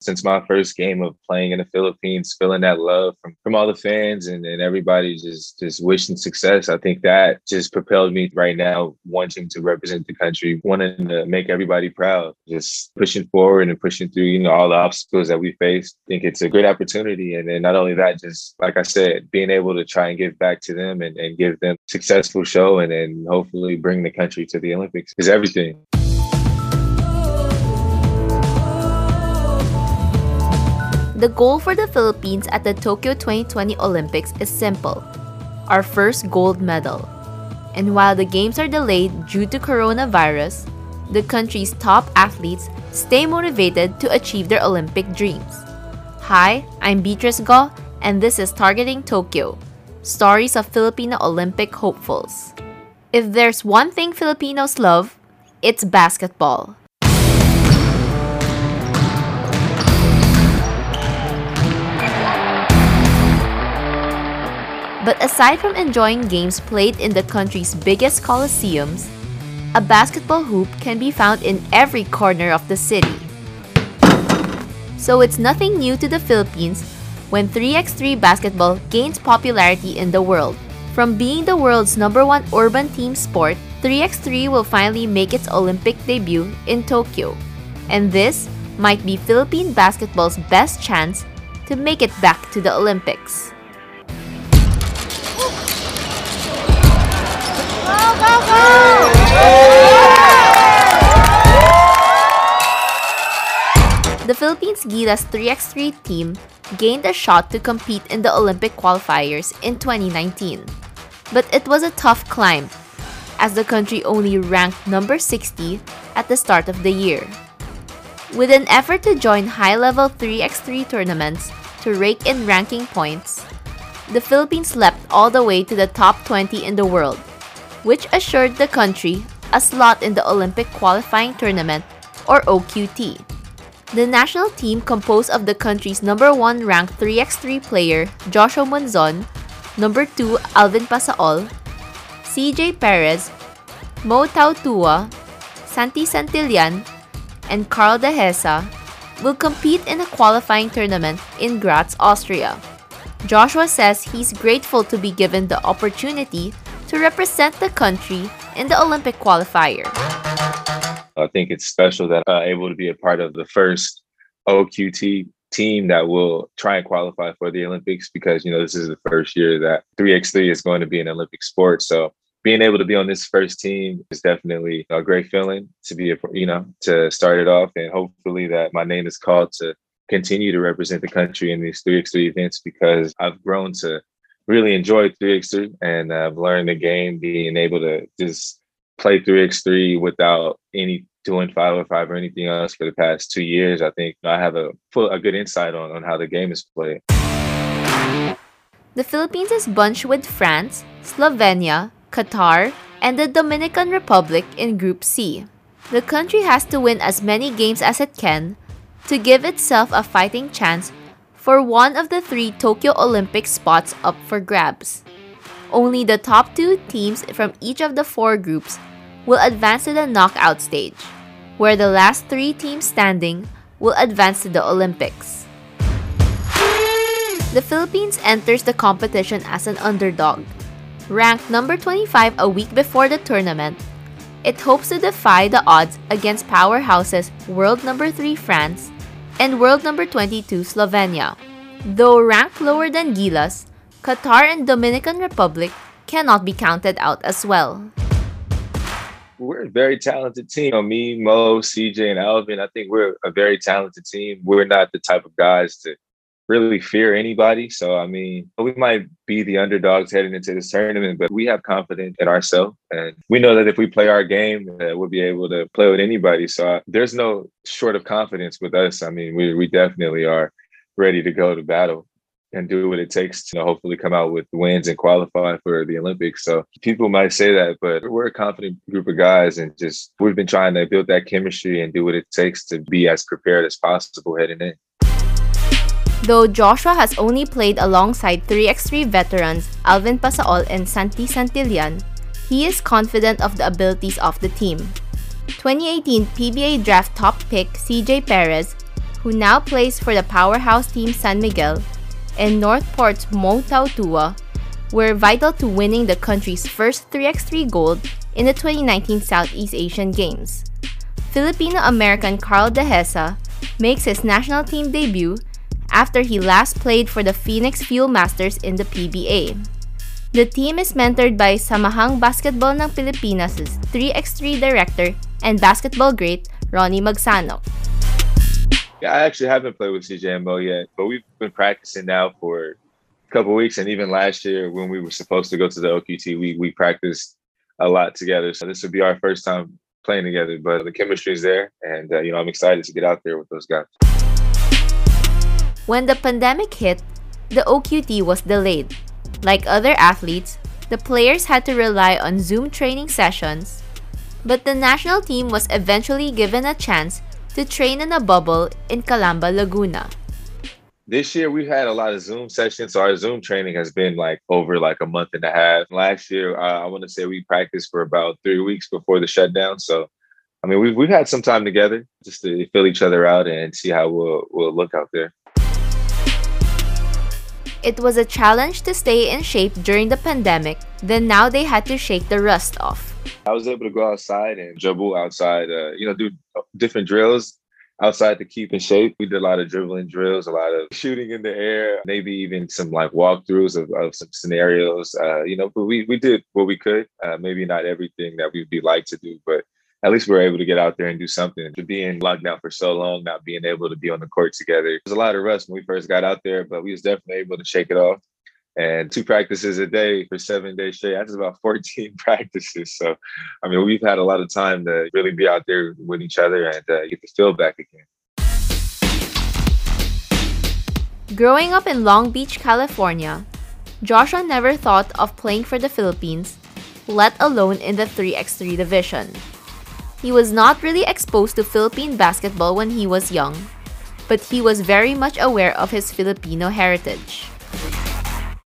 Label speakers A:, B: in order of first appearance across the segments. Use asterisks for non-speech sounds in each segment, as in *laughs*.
A: since my first game of playing in the Philippines, feeling that love from, from all the fans and, and everybody just just wishing success. I think that just propelled me right now, wanting to represent the country, wanting to make everybody proud, just pushing forward and pushing through, you know, all the obstacles that we face. I think it's a great opportunity. And then not only that, just like I said, being able to try and give back to them and, and give them successful show and then hopefully bring the country to the Olympics is everything.
B: The goal for the Philippines at the Tokyo 2020 Olympics is simple our first gold medal. And while the Games are delayed due to coronavirus, the country's top athletes stay motivated to achieve their Olympic dreams. Hi, I'm Beatrice Go, and this is Targeting Tokyo Stories of Filipino Olympic Hopefuls. If there's one thing Filipinos love, it's basketball. But aside from enjoying games played in the country's biggest coliseums, a basketball hoop can be found in every corner of the city. So it's nothing new to the Philippines when 3x3 basketball gains popularity in the world. From being the world's number one urban team sport, 3x3 will finally make its Olympic debut in Tokyo. And this might be Philippine basketball's best chance to make it back to the Olympics. The Philippines Gilas 3x3 team gained a shot to compete in the Olympic qualifiers in 2019. But it was a tough climb, as the country only ranked number 60 at the start of the year. With an effort to join high level 3x3 tournaments to rake in ranking points, the Philippines leapt all the way to the top 20 in the world which assured the country a slot in the Olympic Qualifying Tournament, or OQT. The national team composed of the country's number 1 ranked 3x3 player Joshua Munzon, number 2 Alvin Pasaol, CJ Perez, Mo Tautua, Santi Santillan, and Carl Dehesa will compete in a qualifying tournament in Graz, Austria. Joshua says he's grateful to be given the opportunity to represent the country in the Olympic qualifier.
A: I think it's special that I'm uh, able to be a part of the first OQT team that will try and qualify for the Olympics because you know this is the first year that 3x3 is going to be an Olympic sport. So being able to be on this first team is definitely a great feeling to be a, you know to start it off and hopefully that my name is called to continue to represent the country in these 3x3 events because I've grown to really enjoyed 3x3 and I've learned the game, being able to just play 3x3 without any doing 505 or anything else for the past two years. I think I have a full a good insight on, on how the game is played.
B: The Philippines is bunched with France, Slovenia, Qatar, and the Dominican Republic in Group C. The country has to win as many games as it can to give itself a fighting chance for one of the three Tokyo Olympic spots up for grabs. Only the top two teams from each of the four groups will advance to the knockout stage, where the last three teams standing will advance to the Olympics. The Philippines enters the competition as an underdog. Ranked number 25 a week before the tournament, it hopes to defy the odds against powerhouses world number 3 France and world number 22 Slovenia. Though ranked lower than Gilas, Qatar and Dominican Republic cannot be counted out as well.
A: We're a very talented team. You know, me, Mo, CJ, and Alvin, I think we're a very talented team. We're not the type of guys to really fear anybody. So, I mean, we might be the underdogs heading into this tournament, but we have confidence in ourselves. And we know that if we play our game, uh, we'll be able to play with anybody. So, there's no short of confidence with us. I mean, we, we definitely are ready to go to battle and do what it takes to hopefully come out with wins and qualify for the Olympics. So people might say that, but we're a confident group of guys and just we've been trying to build that chemistry and do what it takes to be as prepared as possible heading in.
B: Though Joshua has only played alongside 3x3 veterans Alvin Pasaol and Santi Santillan, he is confident of the abilities of the team. 2018 PBA draft top pick CJ Perez, who now plays for the powerhouse team San Miguel, and Northport's Mo Tautua, were vital to winning the country's first 3x3 gold in the 2019 Southeast Asian Games. Filipino American Carl Dehesa makes his national team debut after he last played for the Phoenix Fuel Masters in the PBA. The team is mentored by Samahang Basketball ng Pilipinas' 3x3 director and basketball great Ronnie Magsanoc.
A: Yeah, I actually haven't played with CJ Mo yet, but we've been practicing now for a couple weeks, and even last year when we were supposed to go to the OQT, we we practiced a lot together. So this would be our first time playing together, but the chemistry is there, and uh, you know I'm excited to get out there with those guys.
B: When the pandemic hit, the OQT was delayed. Like other athletes, the players had to rely on Zoom training sessions, but the national team was eventually given a chance to train in a bubble in Calamba, Laguna.
A: This year we've had a lot of Zoom sessions, so our Zoom training has been like over like a month and a half. Last year, uh, I want to say we practiced for about three weeks before the shutdown. So, I mean, we've we've had some time together just to fill each other out and see how we'll we'll look out there.
B: It was a challenge to stay in shape during the pandemic, then now they had to shake the rust off.
A: I was able to go outside and dribble outside, uh, you know, do different drills outside to keep in shape. We did a lot of dribbling drills, a lot of shooting in the air, maybe even some like walkthroughs of, of some scenarios. Uh, you know, but we, we did what we could. Uh, maybe not everything that we'd be like to do, but at least we are able to get out there and do something. To being locked down for so long, not being able to be on the court together. There's a lot of rust when we first got out there, but we was definitely able to shake it off. And two practices a day for seven days straight. That's about *laughs* 14 practices. So, I mean, we've had a lot of time to really be out there with each other and uh, get the feel back again.
B: Growing up in Long Beach, California, Joshua never thought of playing for the Philippines, let alone in the 3x3 division. He was not really exposed to Philippine basketball when he was young, but he was very much aware of his Filipino heritage.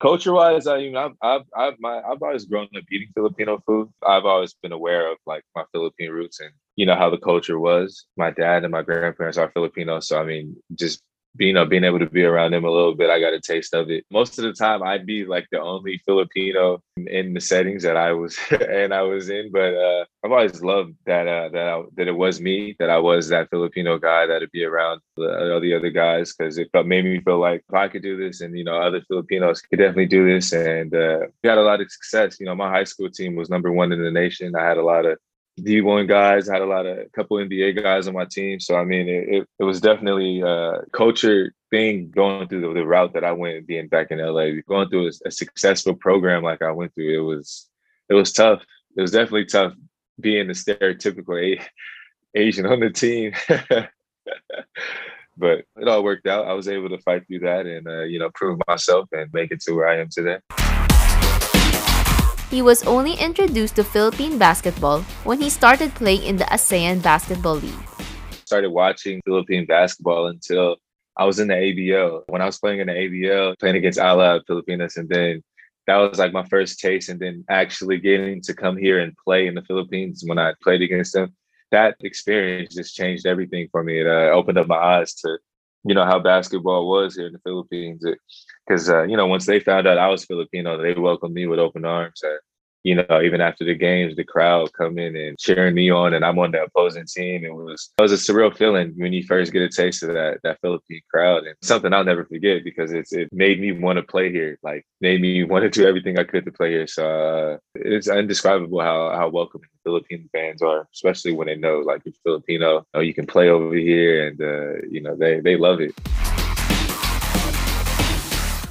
A: Culture wise, I, know, I've, I've, I've, my, I've always grown up eating Filipino food. I've always been aware of like my Philippine roots and, you know, how the culture was. My dad and my grandparents are Filipino. So, I mean, just being, uh, being able to be around them a little bit, I got a taste of it. Most of the time, I'd be like the only Filipino in the settings that I was *laughs* and I was in. But uh, I've always loved that uh, that I, that it was me, that I was that Filipino guy that'd be around the, the other guys because it felt, made me feel like if I could do this, and you know, other Filipinos could definitely do this, and uh, we had a lot of success. You know, my high school team was number one in the nation. I had a lot of D1 guys. I had a lot of a couple NBA guys on my team. So I mean, it, it, it was definitely a culture thing going through the, the, route that I went being back in LA. Going through a, a, successful program like I went through, it was it was tough. It was definitely tough being the stereotypical a- Asian on the team. *laughs* but it all worked out. I was able to fight through that and uh, you know prove myself and make it to where I am today.
B: He was only introduced to Philippine basketball when he started playing in the ASEAN Basketball League.
A: Started watching Philippine basketball until I was in the ABL. When I was playing in the ABL, playing against Alab Pilipinas, and then that was like my first taste. And then actually getting to come here and play in the Philippines when I played against them, that experience just changed everything for me. It uh, opened up my eyes to you know how basketball was here in the Philippines. Because uh, you know once they found out I was Filipino, they welcomed me with open arms. And, you know, even after the games, the crowd coming and cheering me on, and I'm on the opposing team. It was it was a surreal feeling when you first get a taste of that that Philippine crowd, and something I'll never forget because it's it made me want to play here, like made me *laughs* want to do everything I could to play here. So uh, it's indescribable how how welcoming Philippine fans are, especially when they know like you're Filipino, oh, you can play over here, and uh, you know they they love it.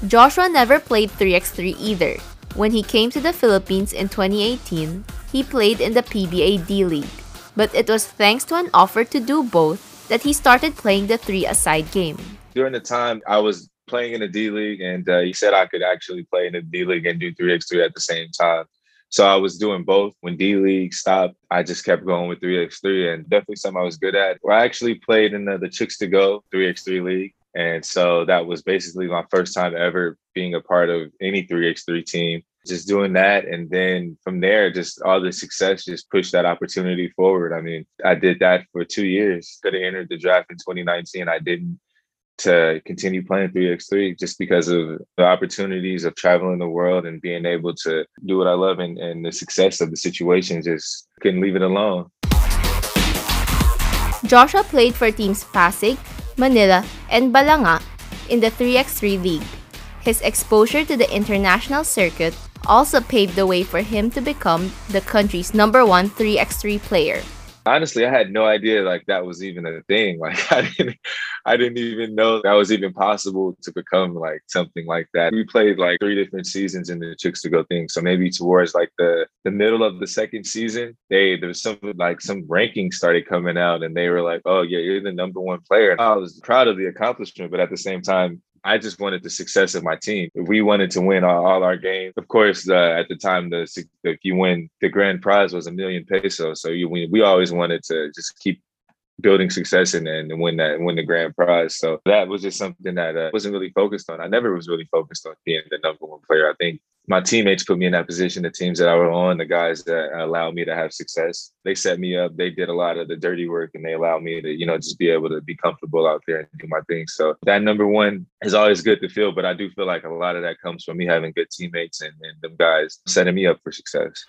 B: Joshua never played 3x3 either. When he came to the Philippines in 2018, he played in the PBA D League. But it was thanks to an offer to do both that he started playing the three aside game.
A: During the time I was playing in the D League, and uh, he said I could actually play in the D League and do 3x3 at the same time. So I was doing both. When D League stopped, I just kept going with 3x3 and definitely something I was good at. Where I actually played in the, the Chooks to Go 3x3 league. And so that was basically my first time ever being a part of any 3x3 team. just doing that. And then from there, just all the success just pushed that opportunity forward. I mean, I did that for two years. Could have entered the draft in 2019. I didn't to continue playing 3x3 just because of the opportunities of traveling the world and being able to do what I love and, and the success of the situation just couldn't leave it alone.
B: Joshua played for teams Pasig, Manila, and Balanga in the 3x3 league. His exposure to the international circuit also paved the way for him to become the country's number one 3x3 player.
A: Honestly, I had no idea like that was even a thing. *laughs* Like I didn't I didn't even know that was even possible to become like something like that. We played like three different seasons in the Chooks to Go thing. So maybe towards like the the middle of the second season, they there was some like some rankings started coming out and they were like, Oh yeah, you're the number one player. And I was proud of the accomplishment, but at the same time, I just wanted the success of my team. If we wanted to win all, all our games, of course, uh, at the time, the if you win, the grand prize was a million pesos. So you we, we always wanted to just keep building success and, and win that win the grand prize. So that was just something that uh, wasn't really focused on. I never was really focused on being the number one player. I think my teammates put me in that position. The teams that I were on, the guys that allowed me to have success, they set me up. They did a lot of the dirty work, and they allowed me to, you know, just be able to be comfortable out there and do my thing. So that number one is always good to feel, but I do feel like a lot of that comes from me having good teammates and, and them guys setting me up for success.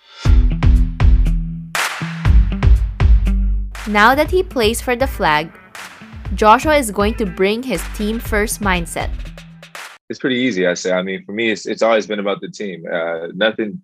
B: Now that he plays for the flag, Joshua is going to bring his team first mindset
A: it's pretty easy. I say. I mean, for me, it's it's always been about the team. Uh, nothing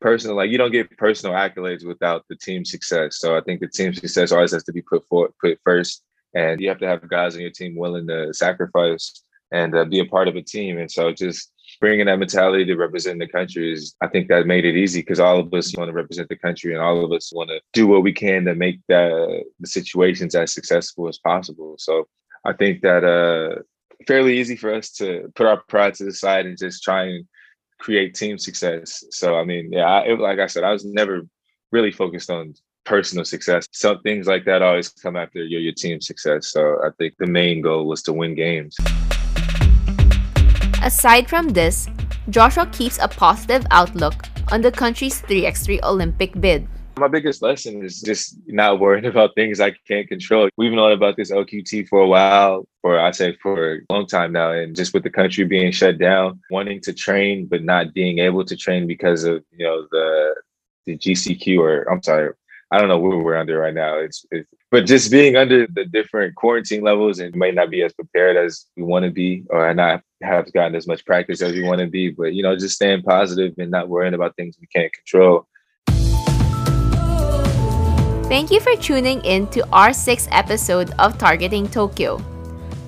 A: personal. Like you don't get personal accolades without the team success. So I think the team success always has to be put for, put first, and you have to have guys on your team willing to sacrifice and uh, be a part of a team. And so just bringing that mentality to represent the country is, I think that made it easy because all of us want to represent the country and all of us want to do what we can to make the the situations as successful as possible. So I think that uh, fairly easy for us to put our pride to the side and just try and create team success. So I mean, yeah, I, it, like I said, I was never really focused on personal success. Some things like that always come after your your team success. So I think the main goal was to win games.
B: Aside from this, Joshua keeps a positive outlook on the country's 3x3 Olympic bid.
A: My biggest lesson is just not worrying *laughs* about things I can't control. We've known about this OQT for a while, for I say for a long time now, and just with the country being shut down, wanting to train but not being able to train because of you know the the GCQ or I'm sorry, I don't know what we're under right now. It's, it's, but just being under the different quarantine levels and might not be as prepared as we want to be, or not have gotten as much practice as we want to be. But you know, just staying positive and not worrying about things we can't control.
B: Thank you for tuning in to our sixth episode of Targeting Tokyo.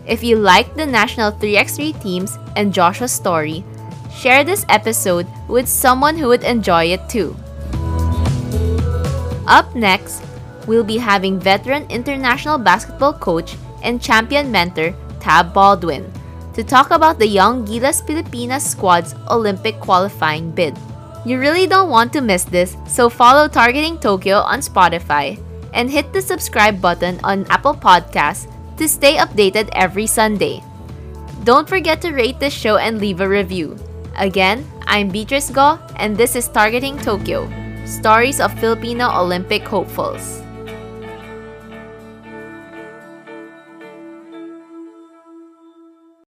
B: If you liked the national 3x3 teams and Joshua's story, share this episode with someone who would enjoy it too. Up next, we'll be having veteran international basketball coach and champion mentor Tab Baldwin to talk about the young Gilas Pilipinas squad's Olympic qualifying bid. You really don't want to miss this, so follow Targeting Tokyo on Spotify and hit the subscribe button on Apple Podcasts to stay updated every Sunday. Don't forget to rate this show and leave a review. Again, I'm Beatrice Go, and this is Targeting Tokyo Stories of Filipino Olympic Hopefuls.